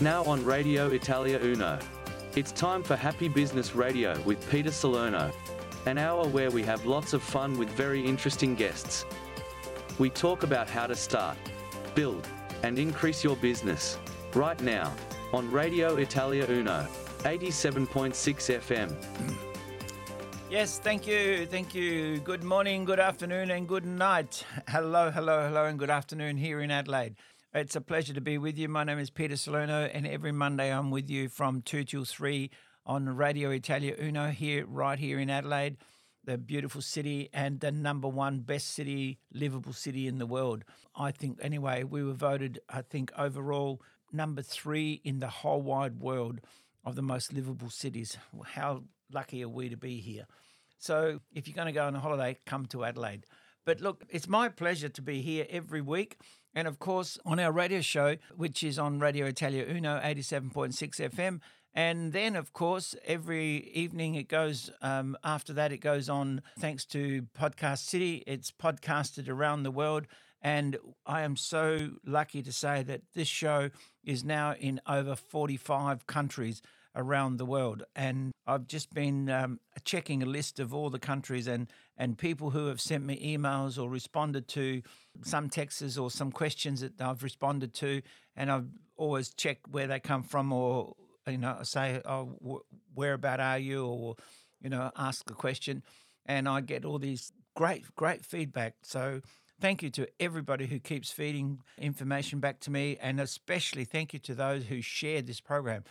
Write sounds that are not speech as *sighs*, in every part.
Now on Radio Italia Uno. It's time for Happy Business Radio with Peter Salerno, an hour where we have lots of fun with very interesting guests. We talk about how to start, build, and increase your business. Right now, on Radio Italia Uno, 87.6 FM. Yes, thank you, thank you. Good morning, good afternoon, and good night. Hello, hello, hello, and good afternoon here in Adelaide. It's a pleasure to be with you. My name is Peter Salerno, and every Monday I'm with you from 2 till 3 on Radio Italia Uno here, right here in Adelaide, the beautiful city and the number one best city, livable city in the world. I think, anyway, we were voted, I think, overall number three in the whole wide world of the most livable cities. How lucky are we to be here? So, if you're going to go on a holiday, come to Adelaide. But look, it's my pleasure to be here every week. And of course, on our radio show, which is on Radio Italia Uno 87.6 FM. And then, of course, every evening it goes, um, after that, it goes on thanks to Podcast City. It's podcasted around the world. And I am so lucky to say that this show is now in over 45 countries around the world. And I've just been um, checking a list of all the countries and, and people who have sent me emails or responded to some texts or some questions that I've responded to. And I've always checked where they come from or, you know, say, oh, wh- where about are you? Or, you know, ask a question. And I get all these great, great feedback. So, thank you to everybody who keeps feeding information back to me, and especially thank you to those who share this program.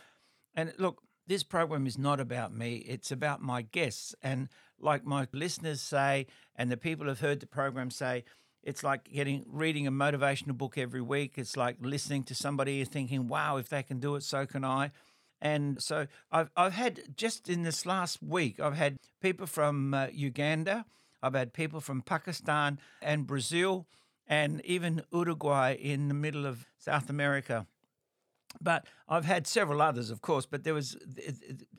And look, this program is not about me, it's about my guests. And like my listeners say, and the people who've heard the program say, it's like getting reading a motivational book every week. It's like listening to somebody thinking, wow, if they can do it, so can I. And so I've, I've had just in this last week, I've had people from uh, Uganda, I've had people from Pakistan and Brazil, and even Uruguay in the middle of South America. But I've had several others, of course, but there was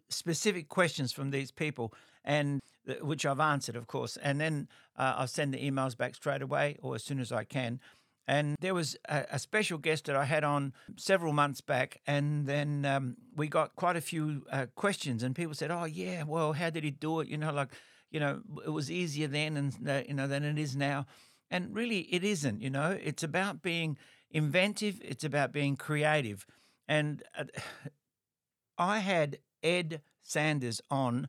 specific questions from these people, and uh, which I've answered, of course. And then uh, I send the emails back straight away or as soon as I can. And there was a, a special guest that I had on several months back, and then um, we got quite a few uh, questions, and people said, "Oh yeah, well, how did he do it?" You know, like, you know, it was easier then, and you know, than it is now. And really, it isn't. You know, it's about being inventive. It's about being creative. And uh, *sighs* I had Ed Sanders on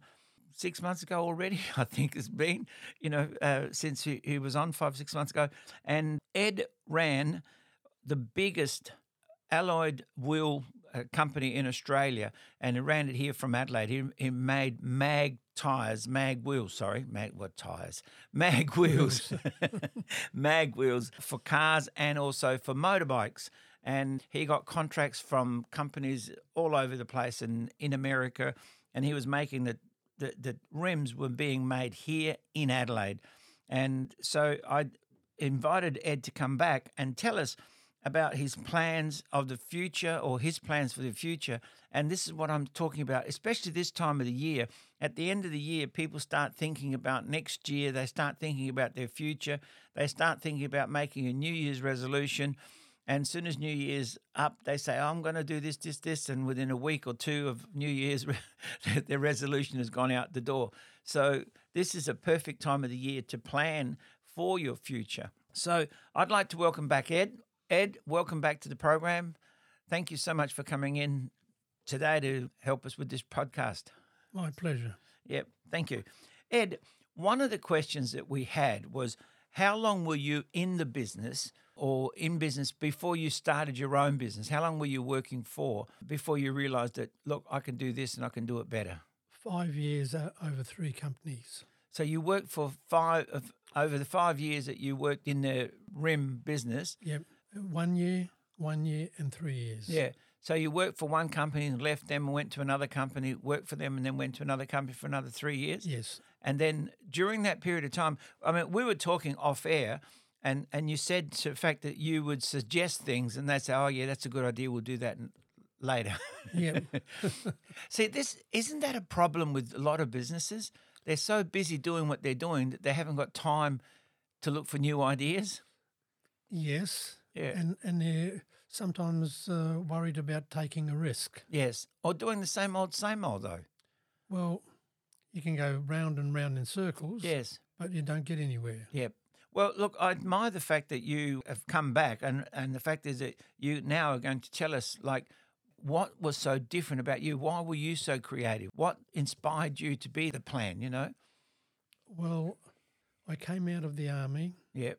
six months ago already, *laughs* I think it's been, you know, uh, since he, he was on five, six months ago. And Ed ran the biggest alloyed wheel uh, company in Australia and he ran it here from Adelaide. He, he made mag tires, mag wheels, sorry, mag what tires? *laughs* Mag wheels. *laughs* mag wheels for cars and also for motorbikes and he got contracts from companies all over the place and in America, and he was making the, the, the rims were being made here in Adelaide, and so I invited Ed to come back and tell us about his plans of the future or his plans for the future. And this is what I'm talking about, especially this time of the year. At the end of the year, people start thinking about next year, they start thinking about their future, they start thinking about making a New Year's resolution. And as soon as New Year's up, they say, oh, I'm going to do this, this, this. And within a week or two of New Year's, *laughs* their resolution has gone out the door. So this is a perfect time of the year to plan for your future. So I'd like to welcome back Ed. Ed, welcome back to the program. Thank you so much for coming in today to help us with this podcast. My pleasure. Yep, thank you. Ed, one of the questions that we had was how long were you in the business or in business before you started your own business? How long were you working for before you realized that, look, I can do this and I can do it better? Five years uh, over three companies. So you worked for five, of, over the five years that you worked in the RIM business. Yep. One year, one year, and three years. Yeah. So you worked for one company and left them and went to another company, worked for them and then went to another company for another three years? Yes. And then during that period of time, I mean, we were talking off air and and you said to the fact that you would suggest things and they say, oh yeah, that's a good idea. We'll do that later. Yeah. *laughs* See, this isn't that a problem with a lot of businesses? They're so busy doing what they're doing that they haven't got time to look for new ideas. yes. Yeah. And and they're sometimes uh, worried about taking a risk. Yes. Or doing the same old, same old, though. Well, you can go round and round in circles, Yes. but you don't get anywhere. Yep. Well, look, I admire the fact that you have come back, and, and the fact is that you now are going to tell us, like, what was so different about you? Why were you so creative? What inspired you to be the plan, you know? Well, I came out of the army, Yep.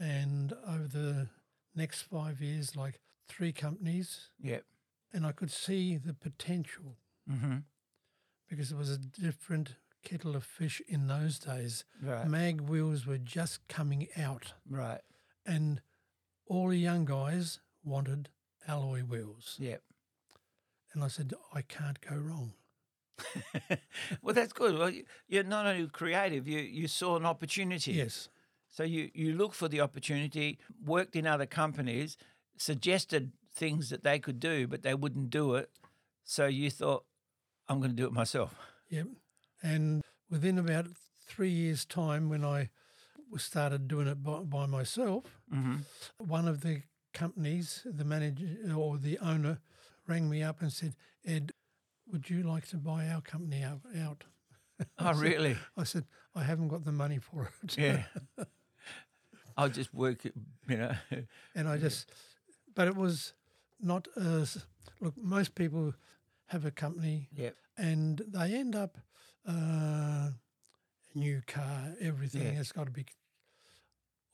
and over the next five years, like three companies, Yep. and I could see the potential Mm-hmm. because it was a different kettle of fish in those days. Right. Mag wheels were just coming out, Right. and all the young guys wanted alloy wheels. Yep. And I said, I can't go wrong. *laughs* well, that's good. Well, you- you're not only creative, you, you saw an opportunity. Yes, So you, you looked for the opportunity, worked in other companies, suggested things that they could do, but they wouldn't do it. So you thought, I'm going to do it myself. yep. And within about three years' time, when I started doing it by, by myself, Mm-hmm. one of the companies, the manager or the owner, rang me up and said, Ed, would you like to buy our company out? Oh, *laughs* really? I said, I haven't got the money for it. Yeah. *laughs* I'll just work, it, you know. and I just, but it was not as, look, most people have a company yep. and they end up uh, a new car, everything Yeah. has got to be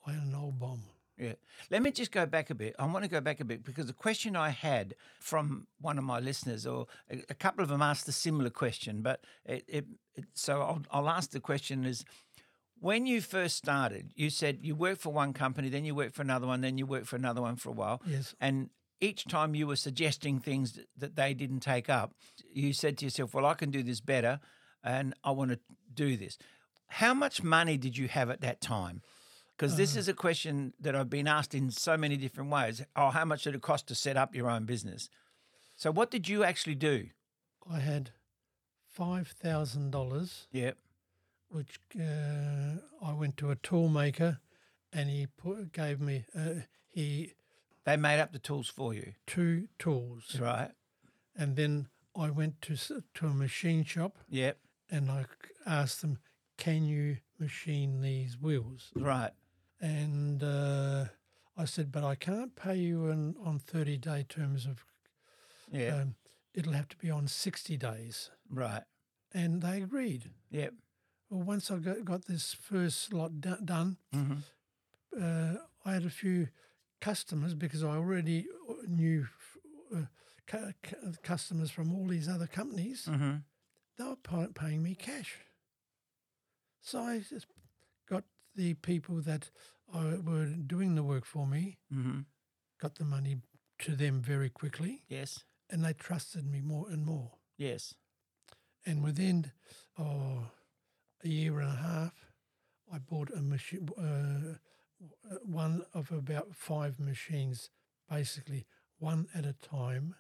had an old bomb. Yeah. Let me just go back a bit. I want to go back a bit because the question I had from one of my listeners, or a, a couple of them asked a similar question, but it, it, it so I'll, I'll ask the question is when you first started, you said you worked for one company, then you worked for another one, then you worked for another one for a while. Yes. And each time you were suggesting things that they didn't take up, you said to yourself, Well, I can do this better and I want to do this. How much money did you have at that time? Because this is a question that I've been asked in so many different ways. Oh, how much did it cost to set up your own business? So, what did you actually do? I had five thousand dollars, Yep. which uh, I went to a tool maker, and he put, gave me uh, he They made up the tools for you, two tools, right? and then I went to to a machine shop, Yep. And I asked them, "Can you machine these wheels?" Right. And uh, I said, "But I can't pay you on on thirty day terms of. Yeah. Um, it'll have to be on sixty days." right. And they agreed. Yep. Well, once I got, got this first lot do- done, hmm uh, I had a few customers because I already knew uh, cu- cu- customers from all these other companies. hmm They were paying me cash. So I just got the people that uh, were doing the work for me, hmm got the money to them very quickly, Yes. and they trusted me more and more. Yes. And within oh, a year and a half, I bought a machine, uh, one of about five machines, basically one at a time.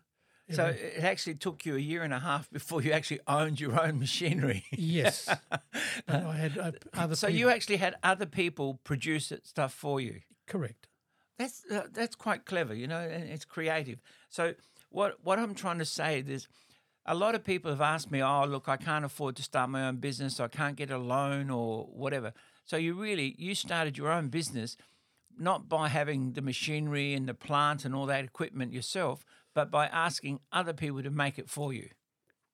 So Every- it actually took you a year and a half before you actually owned your own machinery. yes, *laughs* I had uh, other. so people, you actually had other people produce it stuff for you. correct? That's uh, that's quite clever, you know, and it's creative. So what what I'm trying to say is, a lot of people have asked me, "Oh, look, I can't afford to start my own business. I can't get a loan or whatever." So you really you started your own business, not by having the machinery and the plant and all that equipment yourself, but by asking other people to make it for you.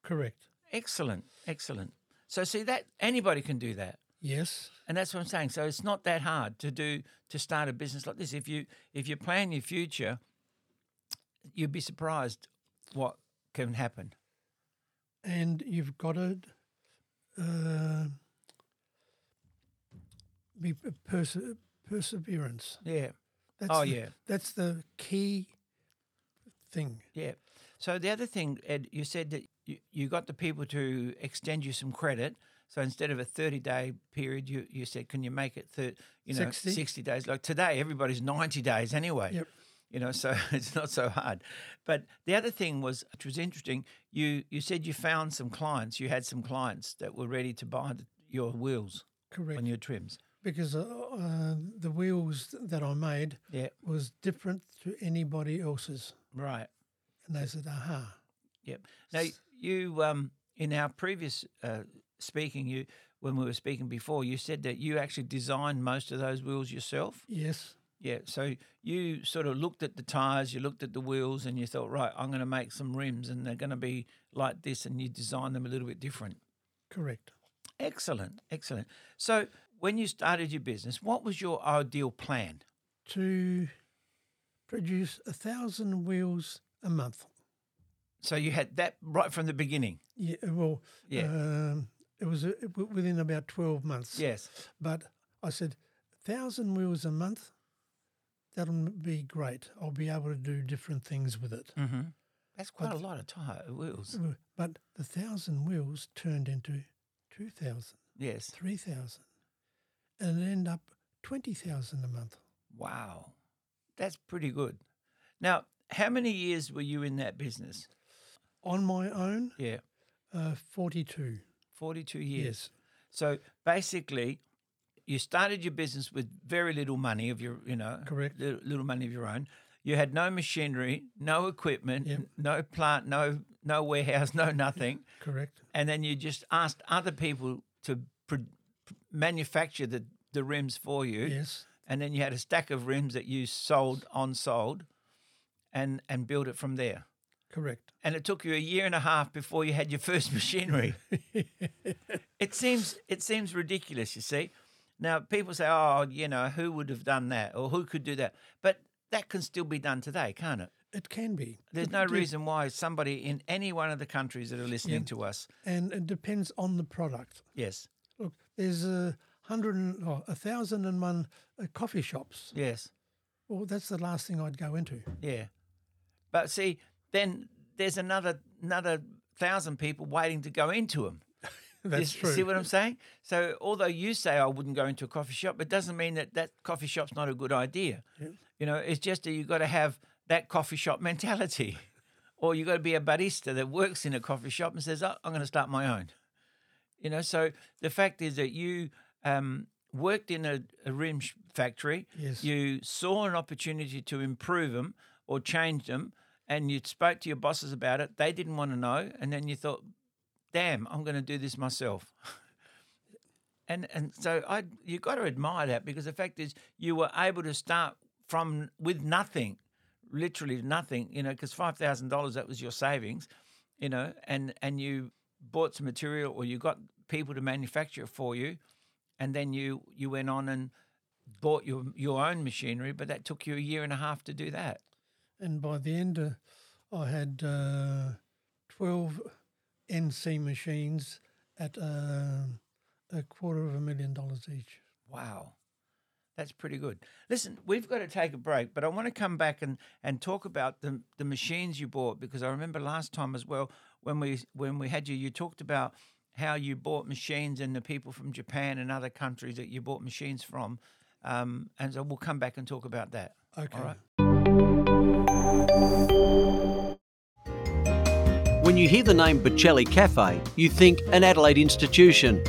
Correct. Excellent, excellent. So see that anybody can do that. Yes, And that's what I'm saying. So it's not that hard to do to start a business like this. If you if you plan your future, you'd be surprised what can happen. and you've got to uh, be perse- perseverance. Yeah. That's Oh, the, yeah. That's the key thing. Yeah. So the other thing, Ed, you said that you, you got the people to extend you some credit. So instead of a 30 day period, you, you said, can you make it, thir- you know, 60? 60 days? Like today, everybody's 90 days anyway. Yep. You know, so *laughs* it's not so hard. But the other thing was, which was interesting, you, you said you found some clients, you had some clients that were ready to buy the, your wheels Correct. on your trims. because uh, uh, the wheels that I made Yeah. was different to anybody else's. Right. And they said, aha. Yep. Now you um in our previous uh, speaking you when we were speaking before you said that you actually designed most of those wheels yourself. Yes, Yeah. So you sort of looked at the tires, you looked at the wheels, and you thought, right, I'm going to make some rims, and they're going to be like this, and you designed them a little bit different. correct. Excellent. Excellent. So when you started your business, what was your ideal plan? To produce a thousand wheels a month. So you had that right from the beginning. Yeah, well, Yeah. um, it was uh, within about 12 months. Yes. But I said, thousand wheels a month, that'll be great. I'll be able to do different things with it. Mm-hmm. That's quite a lot of tire wheels. Uh, But the thousand wheels turned into 2,000, Yes. 3,000, and it ended up 20,000 a month. Wow. That's pretty good. Now, how many years were you in that business? On my own, Yeah. uh, 42. 42 years. Yes. So basically, you started your business with very little money of your, you know, Correct. li- little money of your own. You had no machinery, no equipment, Yep. no plant, no no warehouse, *laughs* no nothing, Correct. and then you just asked other people to pr- manufacture the the rims for you, Yes. And then you had a stack of rims that you sold on sold, and and built it from there. Correct. And it took you a year and a half before you had your first *laughs* machinery. *laughs* it seems it seems ridiculous, you see. Now people say, "Oh, you know, who would have done that, or who could do that?" But that can still be done today, can't it? It can be. There's no reason why somebody in any one of the countries that are listening to us, And it depends on the product. yes, Look, there's a hundred and oh, a thousand and one uh, coffee shops. yes, Well, that's the last thing I'd go into. yeah. But see, then there's another another thousand people waiting to go into them. *laughs* That's You true. See what I'm saying? So although you say I wouldn't go into a coffee shop, it doesn't mean that that coffee shop's not a good idea. You know, it's just that you've got to have that coffee shop mentality, *laughs* or you've got to be a barista that works in a coffee shop and says, oh, "I'm going to start my own." You know, so the fact is that you um, worked in a, a rim factory. Yes. You saw an opportunity to improve them or change them, and you spoke to your bosses about it. They didn't want to know, and then you thought, "Damn, I'm going to do this myself." *laughs* and and so I, you got to admire that because the fact is, you were able to start from with nothing, literally nothing. You know, because five thousand dollars that was your savings. You know, and and you bought some material or you got people to manufacture it for you, and then you you went on and bought your your own machinery, but that took you a year and a half to do that. And by the end, uh, I had uh, 12 NC machines at uh, a quarter of a million dollars each. Wow. That's pretty good. Listen, we've got to take a break, but I want to come back and, and talk about the, the machines you bought because I remember last time as well when we when we had you, you talked about how you bought machines and the people from Japan and other countries that you bought machines from. Um, and so we'll come back and talk about that. Okay. All right. When you hear the name Bocelli Cafe, you think an Adelaide institution,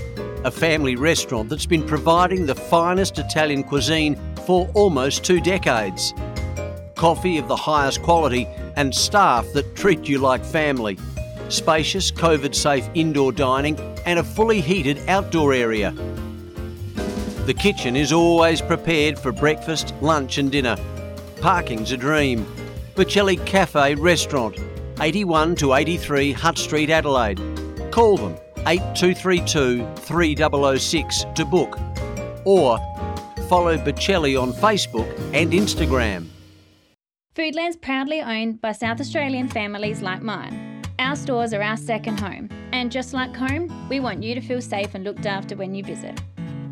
a family restaurant that's been providing the finest Italian cuisine for almost two decades. Coffee of the highest quality and staff that treat you like family. Spacious, COVID safe indoor dining and a fully heated outdoor area. The kitchen is always prepared for breakfast, lunch, and dinner. Parking's a dream. Bocelli Cafe Restaurant, 81 to 83 Hutt Street, Adelaide. Call them 8232 3006 to book or follow Bocelli on Facebook and Instagram. Foodland's proudly owned by South Australian families like mine. Our stores are our second home, and just like home, we want you to feel safe and looked after when you visit.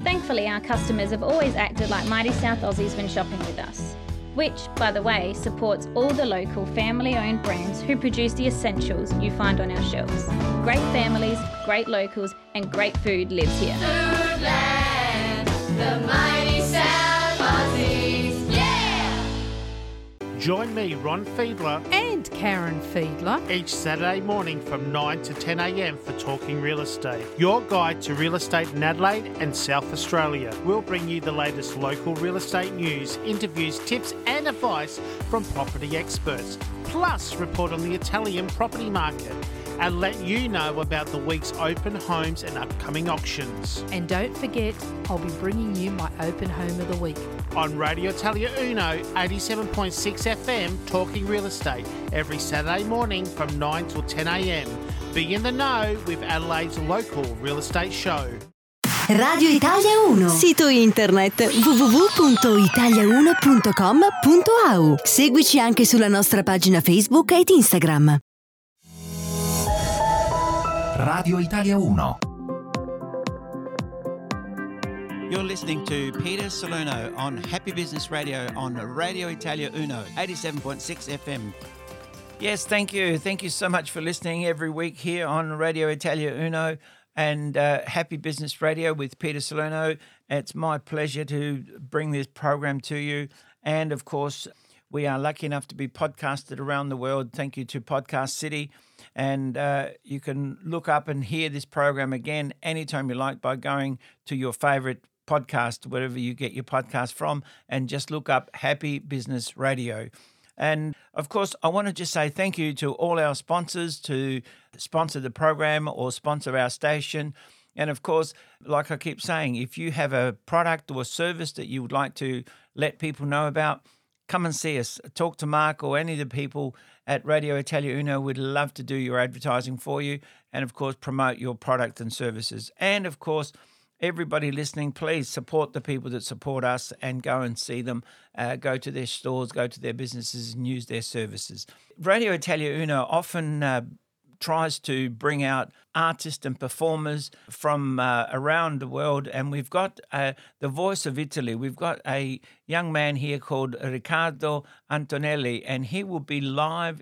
Thankfully, our customers have always acted like mighty South Aussies when shopping with us, which, by the way, supports all the local family owned brands who produce the essentials you find on our shelves. Great families, great locals, and great food lives here. Foodland, Join me, Ron Fiedler, and Karen Fiedler each Saturday morning from 9 to 10 a.m. for Talking Real Estate, your guide to real estate in Adelaide and South Australia. We'll bring you the latest local real estate news, interviews, tips, and advice from property experts, plus report on the Italian property market and let you know about the week's open homes and upcoming auctions. And don't forget, I'll be bringing you my open home of the week. On Radio Italia Uno, 87.6 FM, talking real estate, every Saturday morning from 9 till 10 a.m. Be in the know with Adelaide's local real estate show. Radio Italia 1. Sito internet www.italia1.com.au. Seguici anche sulla nostra pagina Facebook ed Instagram. Radio Italia 1. You're listening to Peter Salerno on Happy Business Radio on Radio Italia Uno, 87.6 FM. Yes, thank you. Thank you so much for listening every week here on Radio Italia Uno and uh, Happy Business Radio with Peter Salerno. It's my pleasure to bring this program to you. And of course, we are lucky enough to be podcasted around the world. Thank you to Podcast City. And uh, you can look up and hear this program again anytime you like by going to your favorite podcast, wherever you get your podcast from, and just look up Happy Business Radio. And of course, I want to just say thank you to all our sponsors to sponsor the program or sponsor our station. And of course, like I keep saying, if you have a product or service that you would like to let people know about, come and see us. Talk to Mark or any of the people at Radio Italia Uno. We'd love to do your advertising for you and, of course, promote your product and services. And, of course, everybody listening, please support the people that support us and go and see them. Uh, go to their stores, go to their businesses, and use their services. Radio Italia Uno often uh, tries to bring out artists and performers from uh, around the world. And we've got uh, the voice of Italy. We've got a young man here called Riccardo Antonelli, and he will be live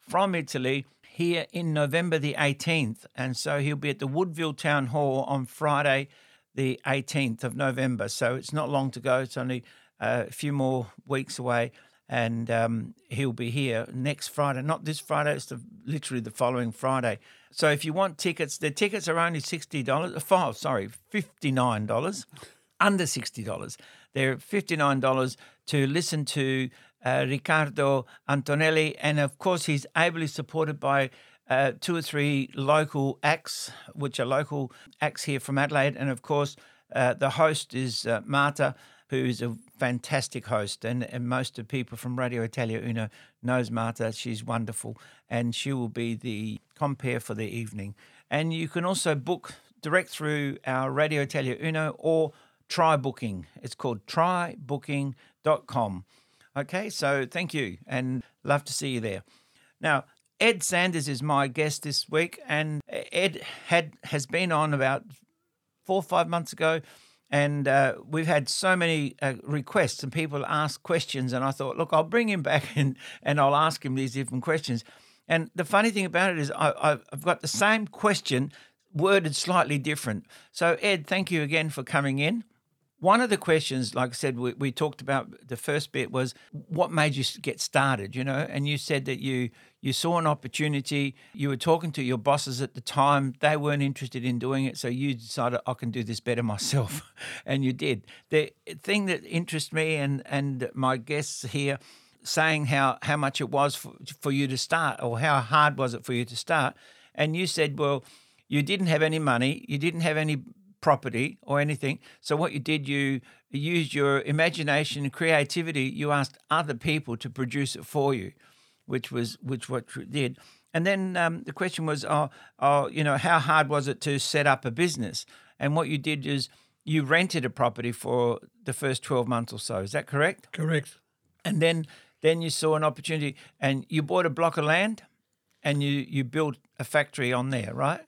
from Italy here in November the 18th. And so he'll be at the Woodville Town Hall on Friday, the 18th of November. So it's not long to go, it's only uh, a few more weeks away and um, he'll be here next Friday. Not this Friday; it's the, literally the following Friday. So if you want tickets, the tickets are only sixty dollars. Five, sorry, fifty nine dollars, under sixty dollars. They're fifty nine dollars to listen to uh, Riccardo Antonelli, and of course he's ably supported by. Uh, two or three local acts, which are local acts here from Adelaide, and of course, uh, the host is uh, Marta, who's a fantastic host, and, and most of people from Radio Italia Uno knows Marta. She's wonderful, and she will be the compere for the evening. And you can also book direct through our Radio Italia Uno or try booking. It's called trybooking.com. Okay, so thank you, and love to see you there. Now, Ed Sanders is my guest this week, and Ed had has been on about four or five months ago and uh, we've had so many uh, requests and people ask questions and i thought look i'll bring him *laughs* back and, and i'll ask him these different questions. And the funny thing about it is I, i've got the same question worded slightly different. So ed thank you again for coming in. One of the questions, like I said, we, we talked about the first bit was what made you get started, you know, and you said that you you saw an opportunity, you were talking to your bosses at the time, they weren't interested in doing it, so you decided I can do this better myself, *laughs* and you did. The thing that interests me and and my guests here saying how how much it was for, for you to start or how hard was it for you to start, and you said, well, you didn't have any money, you didn't have any property or anything. So what you did, you used your imagination and creativity. You asked other people to produce it for you, which was which what you did. And then um, the question was, oh, oh, you know, how hard was it to set up a business? And what you did is you rented a property for the first twelve months or so. Is that correct? Correct. And then then you saw an opportunity, and you bought a block of land, and you you built a factory on there, right?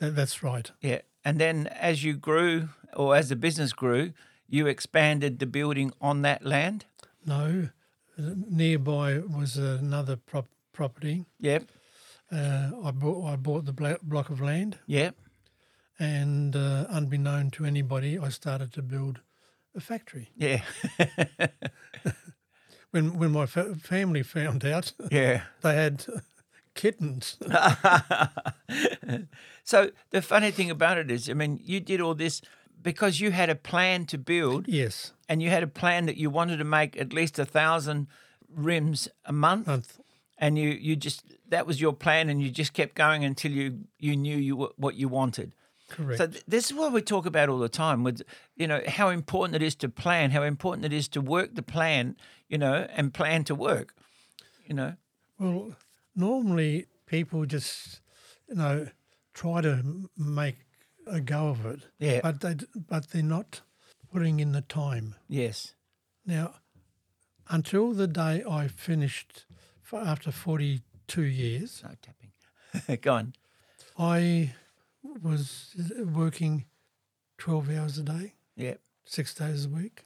That's right. Yeah. And then as you grew, or as the business grew, you expanded the building on that land? No. Nearby was another prop- property. Yep. Uh, I bought I bought the bla- block of land. Yep. And uh, unbeknown to anybody, I started to build a factory. Yeah. *laughs* *laughs* when when my fa- family found out, *laughs* Yeah. they had kittens. so the funny thing about it is, I mean, you did all this because you had a plan to build, yes, and you had a plan that you wanted to make at least a thousand rims a month, month. and you you just that was your plan, and you just kept going until you you knew you what you wanted. Correct. So th- this is what we talk about all the time with you know how important it is to plan, how important it is to work the plan, you know, and plan to work, you know. Well, normally people just, you know, try to make a go of it. Yeah. But they but they're not putting in the time. Yes. Now, until the day I finished, for after forty two years, No tapping. *laughs* Go on. I was working twelve hours a day, Yeah. six days a week.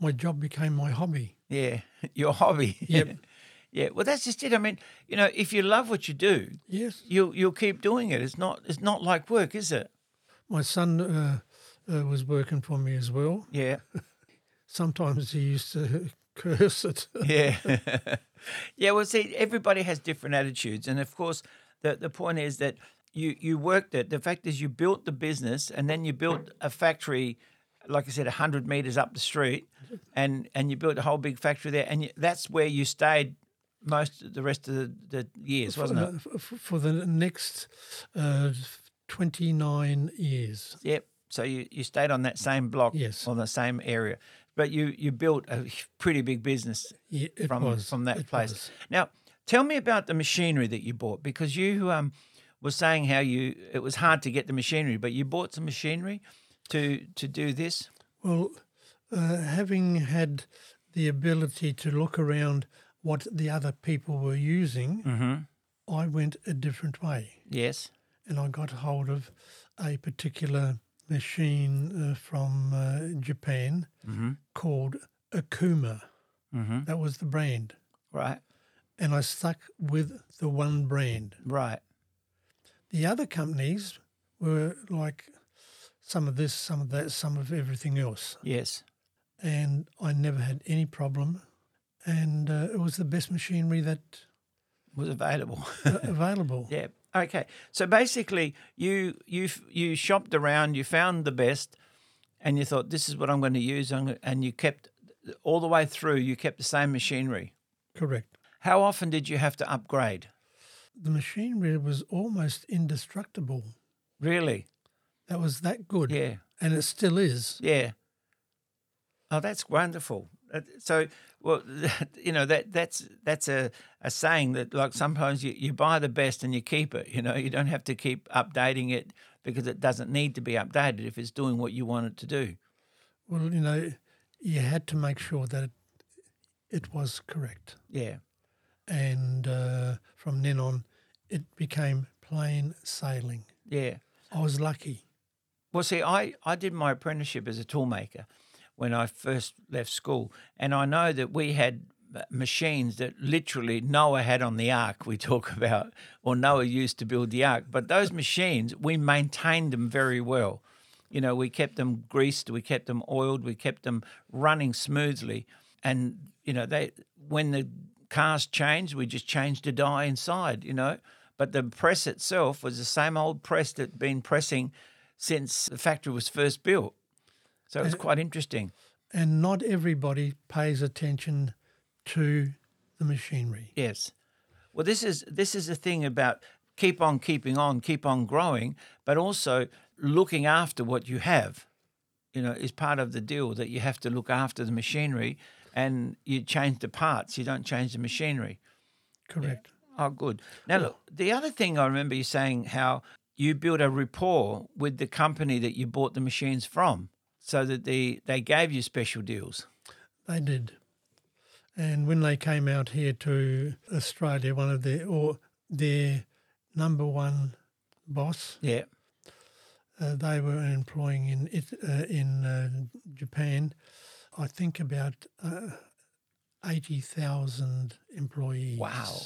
My job became my hobby. Yeah. *laughs* Your hobby. Yep. *laughs* yeah. Well, that's just it. I mean, you know, if you love what you do, Yes. you'll you'll keep doing it. It's not it's not like work, is it? My son uh, uh, was working for me as well. Yeah. *laughs* Sometimes he used to *laughs* curse it. Yeah. *laughs* yeah. Well, see, everybody has different attitudes, and of course, the the point is that you you worked it. The fact is, you built the business, and then you built a factory. Like I said, hundred meters up the street, and and you built a whole big factory there, and you, that's where you stayed most of the rest of the, the years, wasn't it? For the next uh, 29 years. Yep. So you, you stayed on that same block, Yes. on the same area, but you you built a pretty big business Yeah, from was. from that it place. was. Now, tell me about the machinery that you bought because you um was saying how you it was hard to get the machinery, but you bought some machinery to to do this. Well, uh, having had the ability to look around what the other people were using, Mm-hmm. I went a different way. Yes. And I got hold of a particular machine uh, from uh, Japan Mm-hmm. called Okuma. Mm-hmm. That was the brand. Right. And I stuck with the one brand. Right. The other companies were like some of this, some of that, some of everything else. Yes. And I never had any problem. And uh, it was the best machinery that Was available. *laughs* available. Yeah. Okay. So basically, you you you shopped around, you found the best, and you thought this is what I'm going to use, and you kept all the way through. You kept the same machinery. Correct. How often did you have to upgrade? The machinery was almost indestructible. Really? That was that good. Yeah. And it still is. Yeah. Oh, that's wonderful. So, well, *laughs* you know that that's that's a, a saying that like sometimes you, you buy the best and you keep it. You know, you don't have to keep updating it because it doesn't need to be updated if it's doing what you want it to do. Well, you know, you had to make sure that it, it was correct. Yeah. And uh, from then on, it became plain sailing. Yeah. I was lucky. Well, see, I, I did my apprenticeship as a toolmaker when I first left school, and I know that we had uh, machines that literally Noah had on the ark, we *laughs* talk about, or Noah used to build the ark. But those machines, we maintained them very well. You know, we kept them greased, we kept them oiled, we kept them running smoothly. And, you know, they when the cars changed, we just changed the die inside, you know. But the press itself was the same old press that'd been pressing since the factory was first built. So it was quite interesting. And not everybody pays attention to the machinery. Yes. Well, this is this is the thing about keep on keeping on, keep on growing, but also looking after what you have. You know, is part of the deal that you have to look after the machinery, and you change the parts. You don't change the machinery. Correct. Oh, good. Now, look, the other thing I remember you saying how you built a rapport with the company that you bought the machines from, so that they they gave you special deals. They did. And when they came out here to Australia, one of their or their number one boss, Yeah. uh, they were employing in it uh, in uh, Japan. I think about uh, eighty thousand employees. Wow.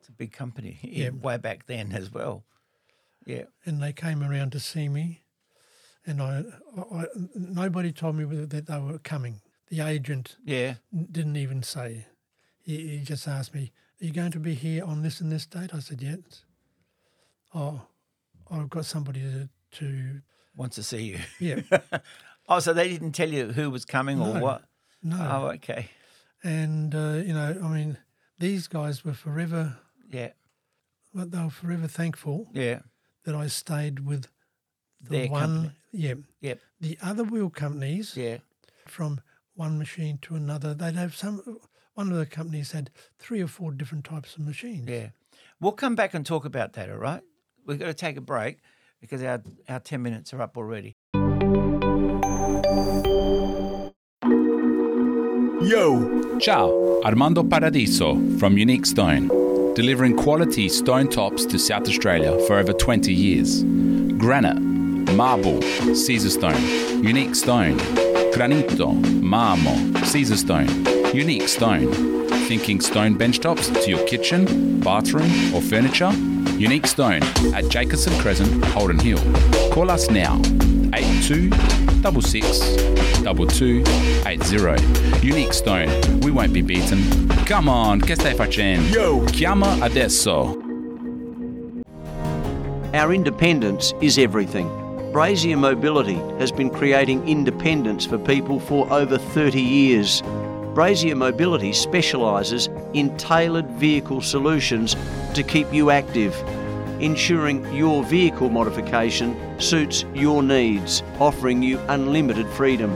It's a big company. Yeah. Yeah. *laughs* Way back then as well. Yeah. And they came around to see me, and I, I, nobody told me that they were coming. the agent Yeah. didn't even say. He, he just asked me, "Are you going to be here on this and this date?" I said, "Yes." Oh, I've got somebody to, to Wants to see you. yeah, *laughs* Oh, so they didn't tell you who was coming or what? no, Oh, okay. and uh, you know, I mean, these guys were forever, Yeah. but they were forever thankful Yeah. that I stayed with the Their one. company. Yeah, Yep. the other wheel companies Yeah. from one machine to another. They'd have some. One of the companies had three or four different types of machines. Yeah. We'll come back and talk about that, all right? We've got to take a break because our, our 10 minutes are up already. Yo! Ciao, Armando Paradiso from Unique Stone, delivering quality stone tops to South Australia for over 20 years. Granite, marble, Caesarstone, unique stone, granito, marmo, Caesarstone, unique stone. Thinking stone benchtops to your kitchen, bathroom, or furniture? Unique Stone at Jacobson Crescent, Holden Hill. Call us now, 82 66 2280. Unique Stone, we won't be beaten. Come on, che stai facendo? Yo! Chiama adesso. Our independence is everything. Brazier Mobility has been creating independence for people for over 30 years. Brazier Mobility specialises in tailored vehicle solutions to keep you active, ensuring your vehicle modification suits your needs, offering you unlimited freedom.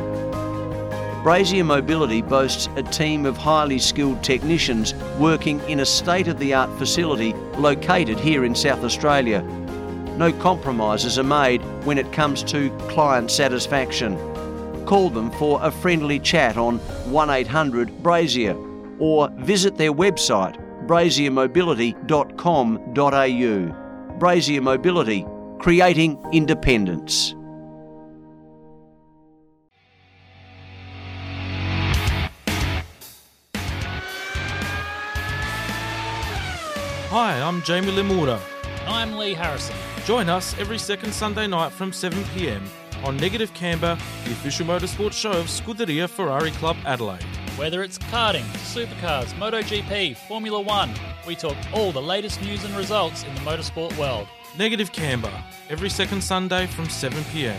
Brazier Mobility boasts a team of highly skilled technicians working in a state of the art facility located here in South Australia. No compromises are made when it comes to client satisfaction. Call them for a friendly chat on 1800 Brazier or visit their website braziermobility.com.au. Brazier Mobility, creating independence. Hi, I'm Jamie Limura. I'm Lee Harrison. Join us every second Sunday night from 7pm on Negative Camber, the official motorsport show of Scuderia Ferrari Club Adelaide. Whether it's karting, supercars, MotoGP, Formula One, we talk all the latest news and results in the motorsport world. Negative Camber, every second Sunday from 7pm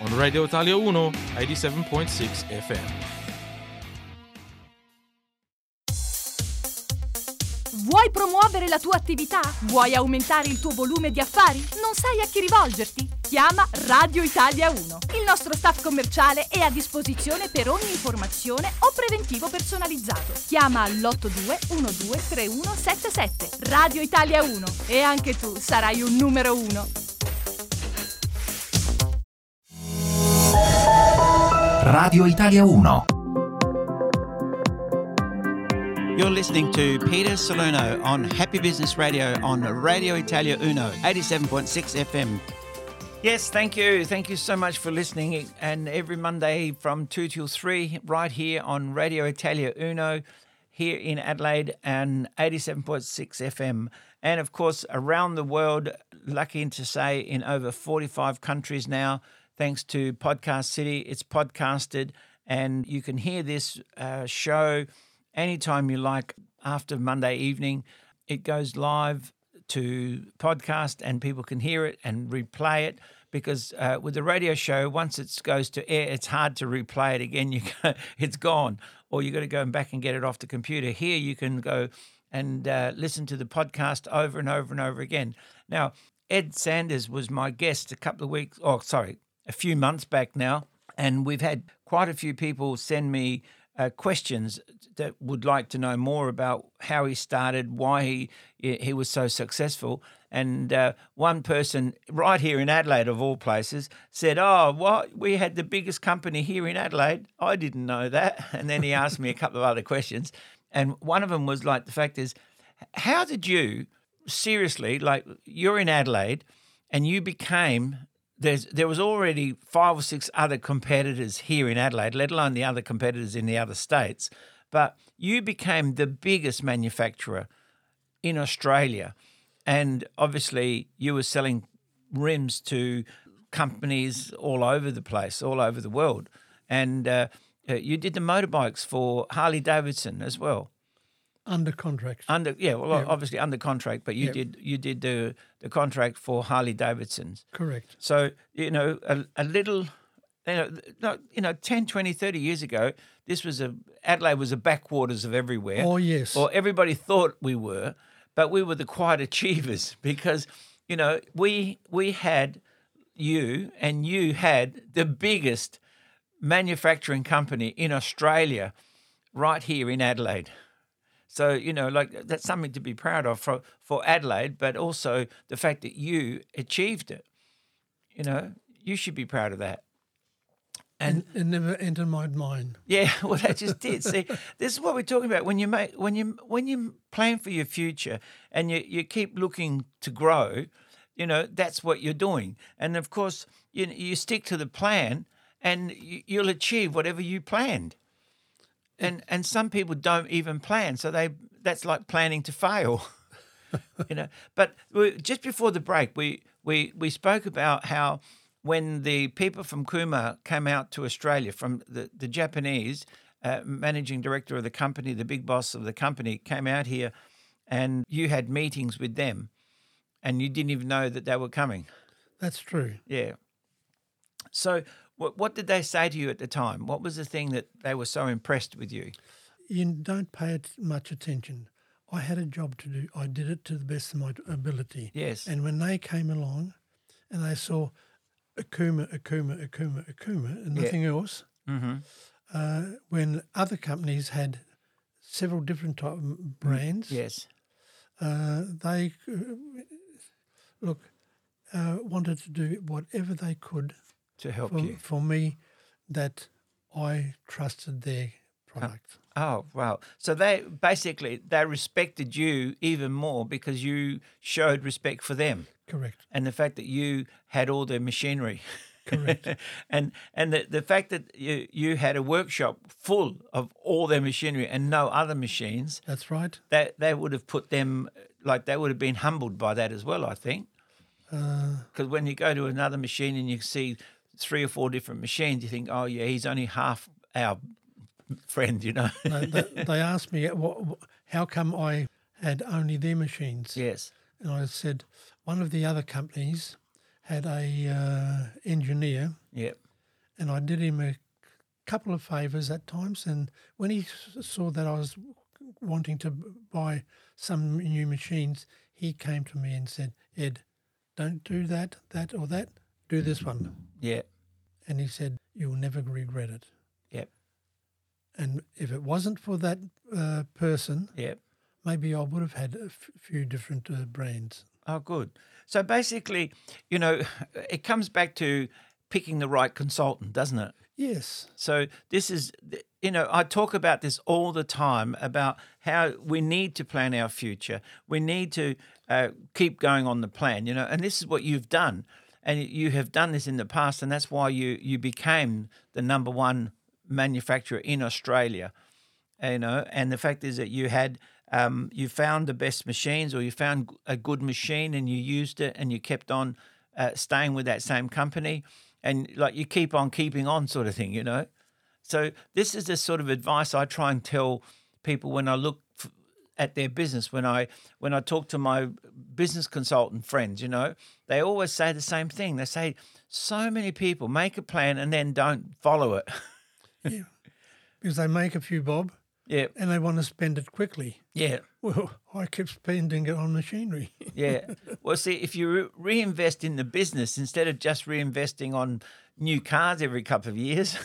on Radio Italia Uno 87.6 FM. Vuoi promuovere la tua attività? Vuoi aumentare il tuo volume di affari? Non sai a chi rivolgerti? Chiama Radio Italia 1. Il nostro staff commerciale è a disposizione per ogni informazione o preventivo personalizzato. Chiama all'82 12 3177. Radio Italia 1 e anche tu sarai un numero 1. Radio Italia 1. You're listening to Peter Salerno on Happy Business Radio on Radio Italia Uno, 87.6 FM. Yes, thank you. Thank you so much for listening. And every Monday from 2 till 3, right here on Radio Italia Uno, here in Adelaide and 87.6 FM. And of course, around the world, lucky to say, in over 45 countries now, thanks to Podcast City. It's podcasted, and you can hear this uh, show anytime you like after Monday evening. It goes live to podcast and people can hear it and replay it because uh, with the radio show, once it goes to air, it's hard to replay it again. *laughs* You go, it's gone, or you got to go back and get it off the computer. Here, you can go and uh, listen to the podcast over and over and over again. Now, Ed Sanders was my guest a couple of weeks, oh, sorry, a few months back now, and we've had quite a few people send me uh, questions that would like to know more about how he started, why he he was so successful. And uh, one person right here in Adelaide, of all places, said, "Oh, what? We had the biggest company here in Adelaide. I didn't know that." *laughs* And then he asked me a couple of other questions, and one of them was like, "The fact is, how did you seriously like you're in Adelaide, and you became there's there was already five or six other competitors here in Adelaide, let alone the other competitors in the other states. But you became the biggest manufacturer in Australia, and obviously you were selling rims to companies all over the place, all over the world. And uh, Uh, you did the motorbikes for Harley Davidson as well. Under contract. Under yeah, well Yeah. obviously under contract, but you Yeah. did you did the the contract for Harley Davidsons. Correct. So, you know, a, a little you know, th- no, you know, 10, 20, 30 years ago, this was a Adelaide was a backwaters of everywhere. Oh, yes. Or everybody thought we were, but we were the quiet achievers *laughs* because, you know, we we had you and you had the biggest manufacturing company in Australia right here in Adelaide. So, you know, like uh, that's something to be proud of for, for Adelaide, but also the fact that you achieved it. You know, you should be proud of that. And it never entered my mind. Yeah, *laughs* well, that just did. See, *laughs* this is what we're talking about. When you make, when you, when you plan for your future, and you, you keep looking to grow, you know that's what you're doing. And of course, you you stick to the plan, and you, you'll achieve whatever you planned. And and some people don't even plan, so they that's like planning to fail. *laughs* you know, but we, just before the break, we we we spoke about how when the people from Okuma came out to Australia, from the, the Japanese uh, managing director of the company, the big boss of the company, came out here and you had meetings with them and you didn't even know that they were coming. That's true. Yeah. So, what, what did they say to you at the time? What was the thing that they were so impressed with you? You don't pay it much attention. I had a job to do. I did it to the best of my ability. Yes. And when they came along and they saw Okuma, Okuma, Okuma, Okuma, and Yeah. nothing else, Mm-hmm. uh, when other companies had several different type of brands, Yes. uh, they uh, look uh, wanted to do whatever they could To help for, you. for me that I trusted their product. Oh wow! So they basically they respected you even more because you showed respect for them. Correct. And the fact that you had all their machinery. Correct. *laughs* and and the, the fact that you, you had a workshop full of all their machinery and no other machines. That's right. That they would have put them like they would have been humbled by that as well. I think Uh, because when you go to another machine and you see three or four different machines, you think, oh yeah, he's only half our friend, you know. they, they, *laughs* they asked me, what, how come I had only their machines? Yes. And I said, one of the other companies had a uh, engineer, Yep. and I did him a couple of favours at times. And when he saw that I was wanting to buy some new machines, he came to me and said, Ed, don't do that, that, or that. Do this one. Yeah. And he said, you'll never regret it. Yep. And if it wasn't for that uh, person, Yep. maybe I would have had a f- few different uh, brands. Oh, good. So basically, you know, it comes back to picking the right consultant, doesn't it? Yes. So this is, you know, I talk about this all the time about how we need to plan our future. We need to uh, keep going on the plan, you know, and this is what you've done, and you have done this in the past, and that's why you you became the number one manufacturer in Australia, you know. And the fact is that you had. Um, you found the best machines, or you found a good machine, and you used it, and you kept on uh, staying with that same company, and like you keep on keeping on, sort of thing, you know. So this is the sort of advice I try and tell people when I look at their business. When I when I talk to my business consultant friends, you know, they always say the same thing. They say so many people make a plan and then don't follow it. *laughs* yeah. Because they make a few bob. Yeah. And they want to spend it quickly. Yeah. Well, *laughs* I keep spending it on machinery. *laughs* yeah. Well, see, if you re- reinvest in the business instead of just reinvesting on new cars every couple of years.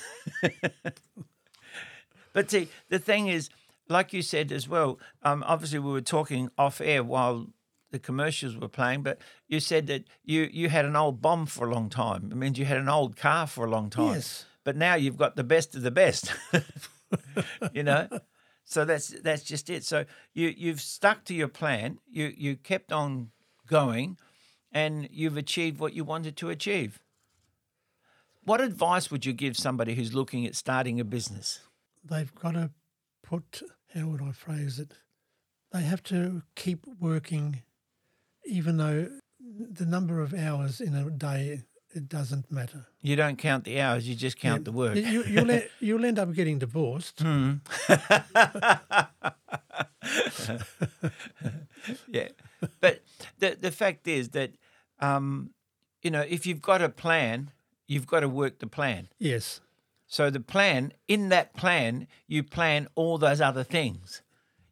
but see, the thing is, like you said as well, um, obviously we were talking off air while the commercials were playing, but you said that you, you had an old bomb for a long time. It means you had an old car for a long time. Yes. But now you've got the best of the best. *laughs* you know? So that's that's just it. So you you've stuck to your plan. You you kept on going, and you've achieved what you wanted to achieve. What advice would you give somebody who's looking at starting a business? They've got to put, how would I phrase it? They have to keep working, even though the number of hours in a day it doesn't matter. You don't count the hours; you just count Yeah. the work. You, you'll, *laughs* e- you'll end up getting divorced. Hmm. *laughs* yeah, but the the fact is that um, you know if you've got a plan, you've got to work the plan. Yes. So the plan, in that plan, you plan all those other things.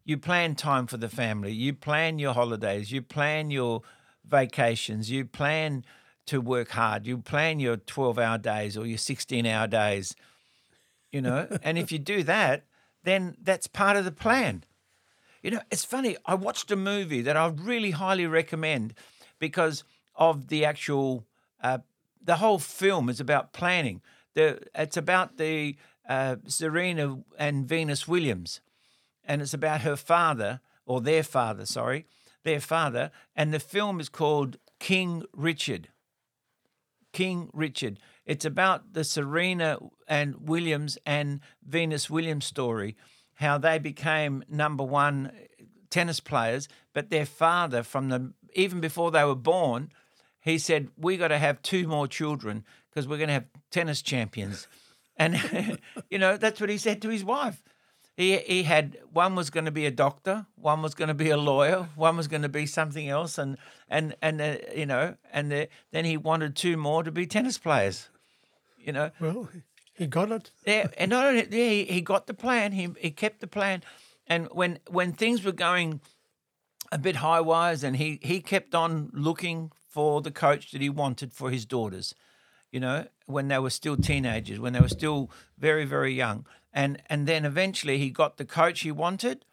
You plan time for the family. You plan your holidays. You plan your vacations. You plan to work hard. You plan your 12 hour days or your 16 hour days, you know. *laughs* and if you do that, then that's part of the plan. You know, it's funny. I watched a movie that I really highly recommend because of the actual, uh, the whole film is about planning. The it's about the uh, Serena and Venus Williams, and it's about her father or their father, sorry, their father, and the film is called King Richard. King Richard. It's about the Serena and Williams and Venus Williams story, how they became number one tennis players, but their father, from the even before they were born, he said, "We got to have two more children because we're going to have tennis champions," and *laughs* you know that's what he said to his wife. He he had one was going to be a doctor, one was going to be a lawyer, one was going to be something else, and and and uh, you know, and the, then he wanted two more to be tennis players. You know, Well, he got it. yeah, and not only yeah, he, he got the plan. He he kept the plan, and when when things were going a bit high wise, and he he kept on looking for the coach that he wanted for his daughters. You know, when they were still teenagers, when they were still very very young, and and then eventually he got the coach he wanted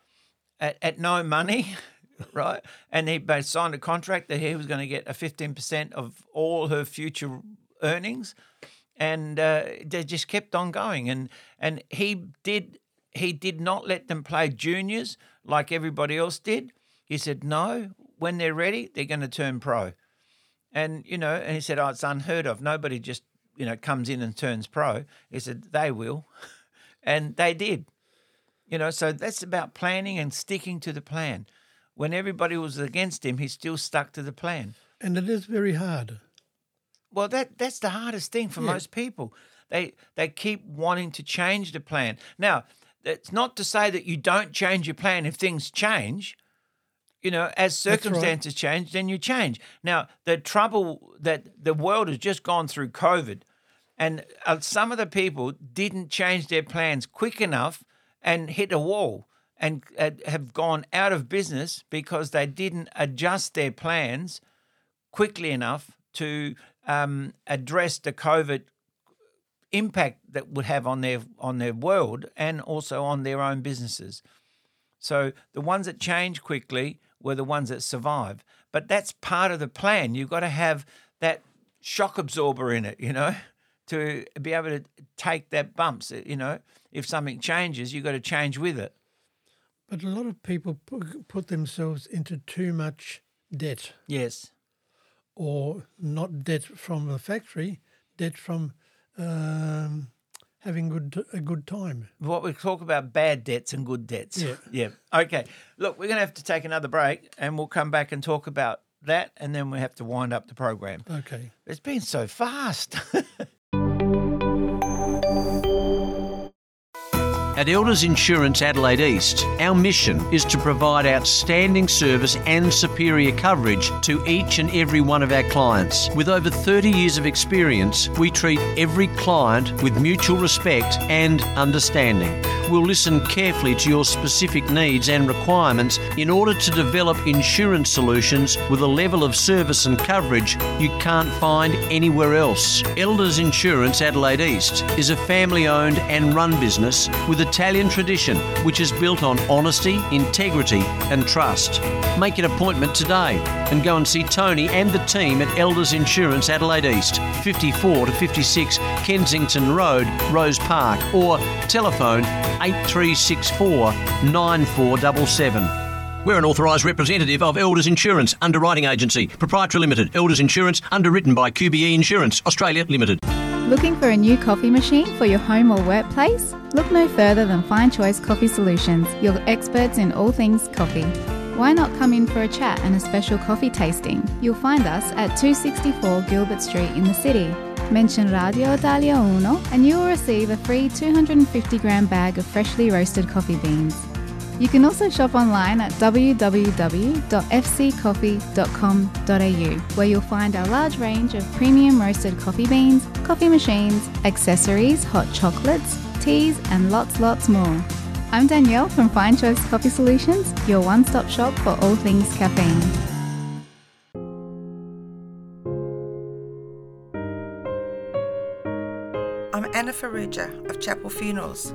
at, at no money. *laughs* Right, and he signed a contract that he was going to get a fifteen percent of all her future earnings, and uh, they just kept on going. And and he did he did not let them play juniors like everybody else did. He said no. When they're ready, they're going to turn pro. And you know, and he said, "Oh, it's unheard of. Nobody just you know comes in and turns pro." He said, "They will," *laughs* and they did. You know, so that's about planning and sticking to the plan. When everybody was against him, he still stuck to the plan. And it is very hard. Well, that that's the hardest thing for Yeah. most people. They they keep wanting to change the plan. Now, it's not to say that you don't change your plan if things change. You know, as That's right. circumstances change, then you change. Now, the trouble that the world has just gone through COVID, and uh, some of the people didn't change their plans quick enough and hit a wall and uh, have gone out of business because they didn't adjust their plans quickly enough to um, address the COVID impact that would have on their on their world and also on their own businesses. So the ones that change quickly were the ones that survive. But that's part of the plan. You've got to have that shock absorber in it, you know, *laughs* to be able to take that bumps. You know, if something changes, you've got to change with it. But a lot of people put, put themselves into too much debt, Yes. or not debt from the factory, debt from um, having good a good time. What we talk about bad debts and good debts. Yeah. Yeah. Okay. Look, we're going to have to take another break and we'll come back and talk about that and then we have to wind up the program. Okay. It's been so fast. *laughs* At Elders Insurance Adelaide East, our mission is to provide outstanding service and superior coverage to each and every one of our clients. With over 30 years of experience, we treat every client with mutual respect and understanding. We'll listen carefully to your specific needs and requirements in order to develop insurance solutions with a level of service and coverage you can't find anywhere else. Elders Insurance Adelaide East is a family owned and run business with Italian tradition which is built on honesty, integrity, and trust. Make an appointment today and go and see Tony and the team at Elders Insurance Adelaide East, 54 to 56 Kensington Road, Rose Park, or telephone 8364 9477. We're an authorised representative of Elders Insurance Underwriting Agency, Proprietary Limited, Elders Insurance, underwritten by QBE Insurance, Australia Limited. Looking for a new coffee machine for your home or workplace? Look no further than Fine Choice Coffee Solutions, your experts in all things coffee. Why not come in for a chat and a special coffee tasting? You'll find us at 264 Gilbert Street in the city. Mention Radio Italia Uno and you will receive a free 250 gram bag of freshly roasted coffee beans. You can also shop online at www.fccoffee.com.au, where you'll find our large range of premium roasted coffee beans, coffee machines, accessories, hot chocolates, teas, and lots, lots more. I'm Danielle from Fine Choice Coffee Solutions, your one stop shop for all things caffeine. I'm Anna Faruja of Chapel Funerals.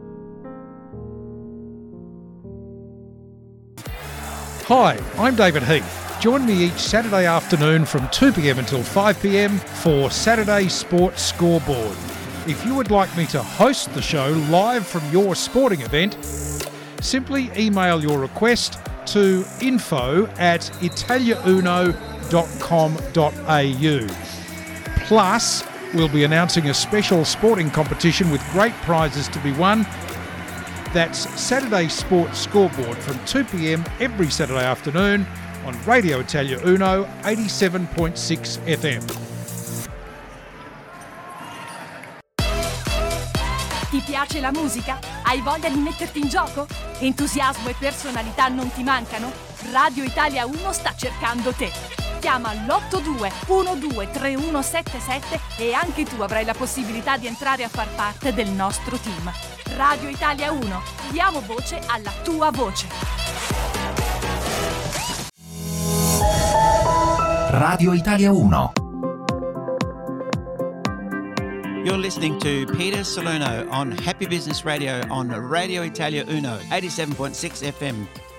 Hi, I'm David Heath. Join me each Saturday afternoon from 2pm until 5pm for Saturday Sports Scoreboard. If you would like me to host the show live from your sporting event, simply email your request to info at italiauno.com.au. Plus, we'll be announcing a special sporting competition with great prizes to be won that's Saturday Sports Scoreboard from 2 pm every Saturday afternoon on Radio Italia Uno 87.6 FM. Ti piace la musica? Hai voglia di metterti in gioco? Entusiasmo e personalità non ti mancano? Radio Italia 1 sta cercando te. Chiama l'82 123177 e anche tu avrai la possibilità di entrare a far parte del nostro team. Radio Italia 1, diamo voce alla tua voce. Radio Italia 1. You're listening to Peter Salerno on Happy Business Radio on Radio Italia Uno, 87.6 FM.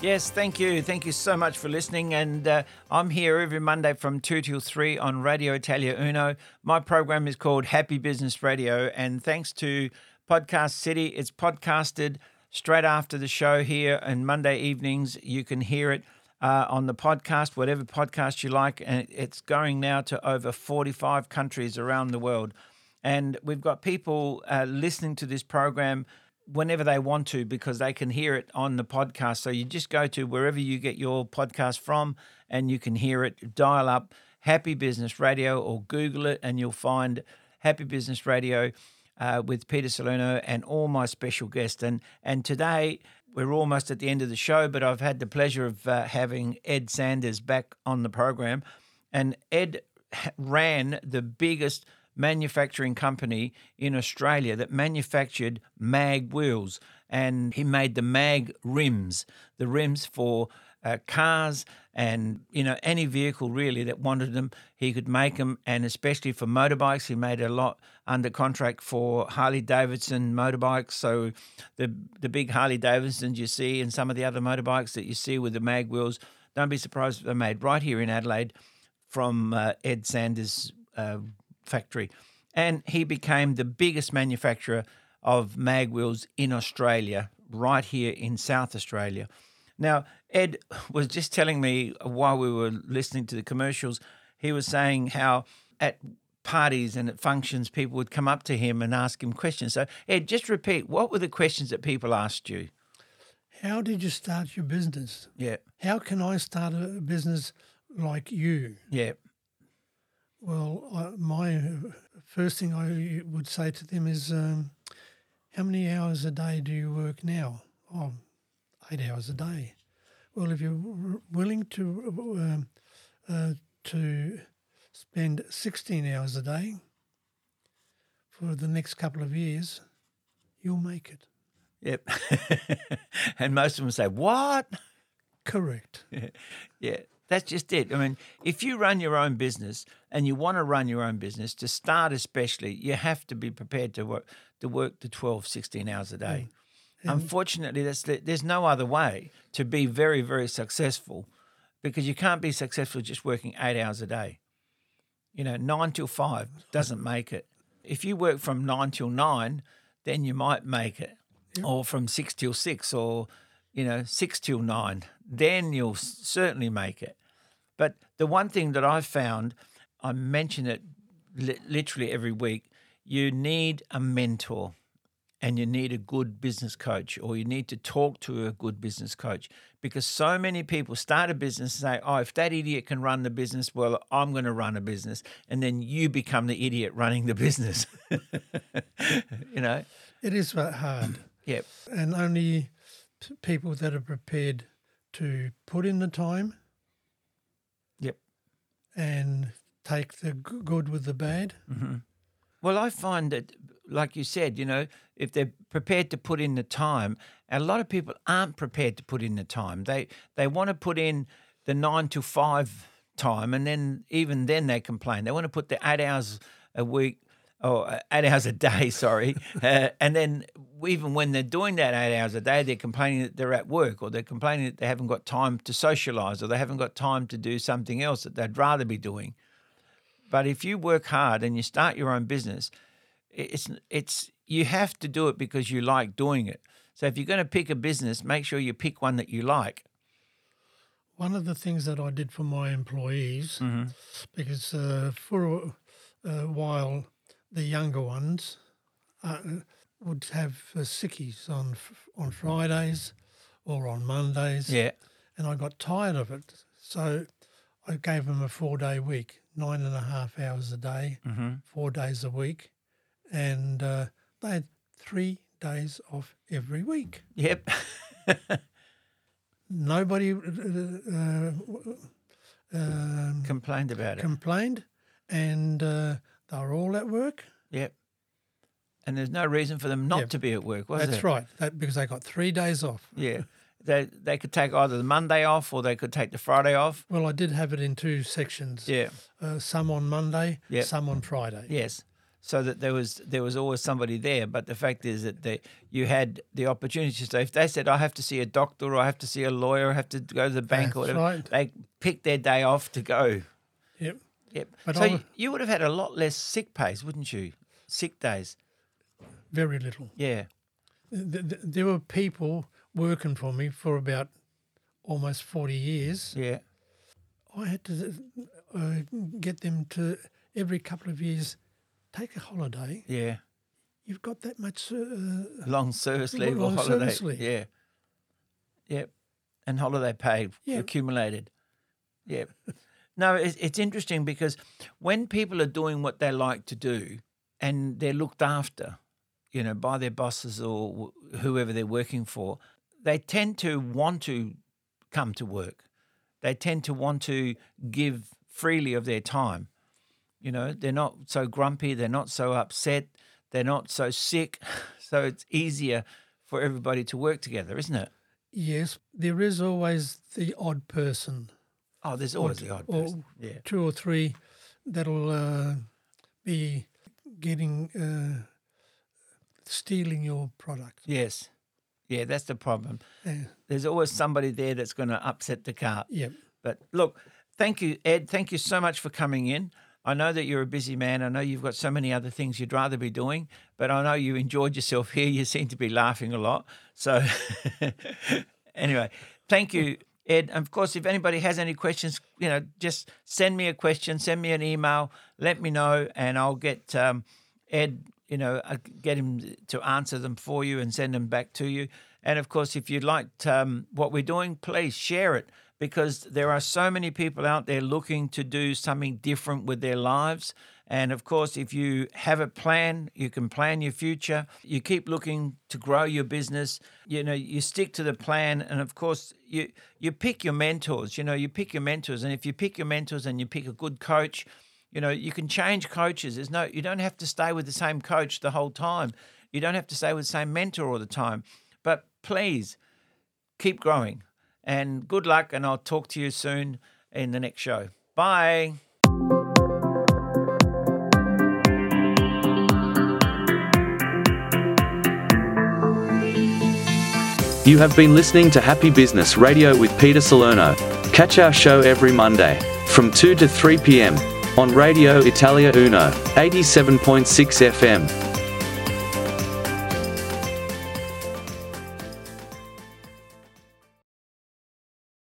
Yes, thank you. Thank you so much for listening. And uh, I'm here every Monday from 2 till 3 on Radio Italia Uno. My program is called Happy Business Radio. And thanks to Podcast City, it's podcasted straight after the show here. And Monday evenings, you can hear it uh, on the podcast, whatever podcast you like. And it's going now to over 45 countries around the world. And we've got people uh, listening to this program whenever they want to because they can hear it on the podcast. So you just go to wherever you get your podcast from and you can hear it. Dial up Happy Business Radio or Google it and you'll find Happy Business Radio uh, with Peter Salerno and all my special guests. And and today we're almost at the end of the show, but I've had the pleasure of uh, having Ed Sanders back on the program, and Ed ran the biggest manufacturing company in Australia that manufactured mag wheels and he made the mag rims, the rims for uh, cars and you know any vehicle really that wanted them he could make them and especially for motorbikes he made a lot under contract for Harley Davidson motorbikes. So the the big Harley Davidsons you see and some of the other motorbikes that you see with the mag wheels don't be surprised if they're made right here in Adelaide from uh, Ed Sanders uh, factory and he became the biggest manufacturer of mag wheels in Australia right here in South Australia now, Ed was just telling me while we were listening to the commercials, he was saying how at parties and at functions, people would come up to him and ask him questions. So, Ed, just repeat what were the questions that people asked you? How did you start your business? Yeah. How can I start a business like you? Yeah. Well, I, my first thing I would say to them is, um, how many hours a day do you work now? Oh, eight hours a day. Well, if you're willing to um, uh, to spend 16 hours a day for the next couple of years, you'll make it. Yep. *laughs* and most of them say, What? Correct. *laughs* yeah, that's just it. I mean, if you run your own business and you want to run your own business, to start especially, you have to be prepared to work to work the 12, 16 hours a day. Mm. Unfortunately, that's the, there's no other way to be very, very successful because you can't be successful just working eight hours a day. You know, nine till five *laughs* doesn't make it. If you work from nine till nine, then you might make it, or from six till six, or you know, six till nine, then you'll certainly make it. But the one thing that I've found, I mention it li- literally every week, you need a mentor and you need a good business coach or you need to talk to a good business coach because so many people start a business and say, oh, if that idiot can run the business, well, I'm going to run a business. And then you become the idiot running the *laughs* business. *laughs* you know? It is hard. Yep. And only people that are prepared to put in the time. Yep. And take the good with the bad. hmm Well, I find that, like you said, you know, if they're prepared to put in the time, a lot of people aren't prepared to put in the time. They they want to put in the nine to five time, and then even then they complain. They want to put the eight hours a week or uh, eight hours a day, *laughs* sorry, uh, and then even when they're doing that eight hours a day, they're complaining that they're at work, or they're complaining that they haven't got time to socialise, or they haven't got time to do something else that they'd rather be doing. But if you work hard and you start your own business, it's it's you have to do it because you like doing it. So if you're going to pick a business, make sure you pick one that you like. One of the things that I did for my employees, Mhm. because uh, for a, a while the younger ones uh, would have uh, sickies on on Fridays or on Mondays. Yeah. and I got tired of it, so I gave them a four day week, nine and a half hours a day, Mhm. four days a week, and uh, they had three days off every week. Yep. *laughs* Nobody uh, um, Complained about it. complained, and uh, they were all at work. Yep. And there's no reason for them not Yep. to be at work, was That's there? right, that, because they got three days off. *laughs* Yeah. They they could take either the Monday off or they could take the Friday off. Well, I did have it in two sections. Yeah. Uh, some on Monday, Yep. some on Friday. Yes. So that there was there was always somebody there, but the fact is that they, you had the opportunity. So if they said I have to see a doctor or I have to see a lawyer, or I have to go to the bank or whatever, right. they picked their day off to go. Yep. Yep. But so you, would have had a lot less sick pays, wouldn't you? Sick days. Very little. Yeah. Th- th- There were people working for me for about almost 40 years. Yeah. I had to uh, get them to every couple of years take a holiday. Yeah. You've got that much. Uh, Long service Long leave or holiday. service leave. Yeah. Yep. And holiday pay Yeah. accumulated. Yep. No, it's, interesting because when people are doing what they like to do and they're looked after, you know, by their bosses or wh- whoever they're working for, they tend to want to come to work. They tend to want to give freely of their time. You know, they're not so grumpy, they're not so upset, they're not so sick. *laughs* So it's easier for everybody to work together, isn't it? yes, there is always the odd person. Oh, there's always the odd or. Yeah. Two or three that'll uh, be getting, uh, stealing your product. Yes. Yeah, that's the problem. Yeah. There's always somebody there that's going to upset the cart. Yep. But look, thank you, Ed. Thank you so much for coming in. I know that you're a busy man. I know you've got so many other things you'd rather be doing, but I know you enjoyed yourself *laughs* here. You seem to be laughing a lot. So, *laughs* anyway, thank you, Ed. Of course, if anybody has any questions, you know, just send me a question, send me an email, let me know, and I'll get um, Ed, you know, uh, get him to answer them for you and send them back to you. And of course, if you liked um, what we're doing, please share it because there are so many people out there looking to do something different with their lives. And of course, if you have a plan, you can plan your future. You keep looking to grow your business. You know, you stick to the plan, and of course, you you pick your mentors. You know, you pick your mentors, and if you pick your mentors and you pick a good coach, you know, you can change coaches. There's no, you don't have to stay with the same coach the whole time. You don't have to stay with the same mentor all the time. But please keep growing and good luck. And I'll talk to you soon in the next show. Bye. You have been listening to Happy Business Radio with Peter Salerno. Catch our show every Monday from 2 to 3 p.m. on Radio Italia Uno, 87.6 FM.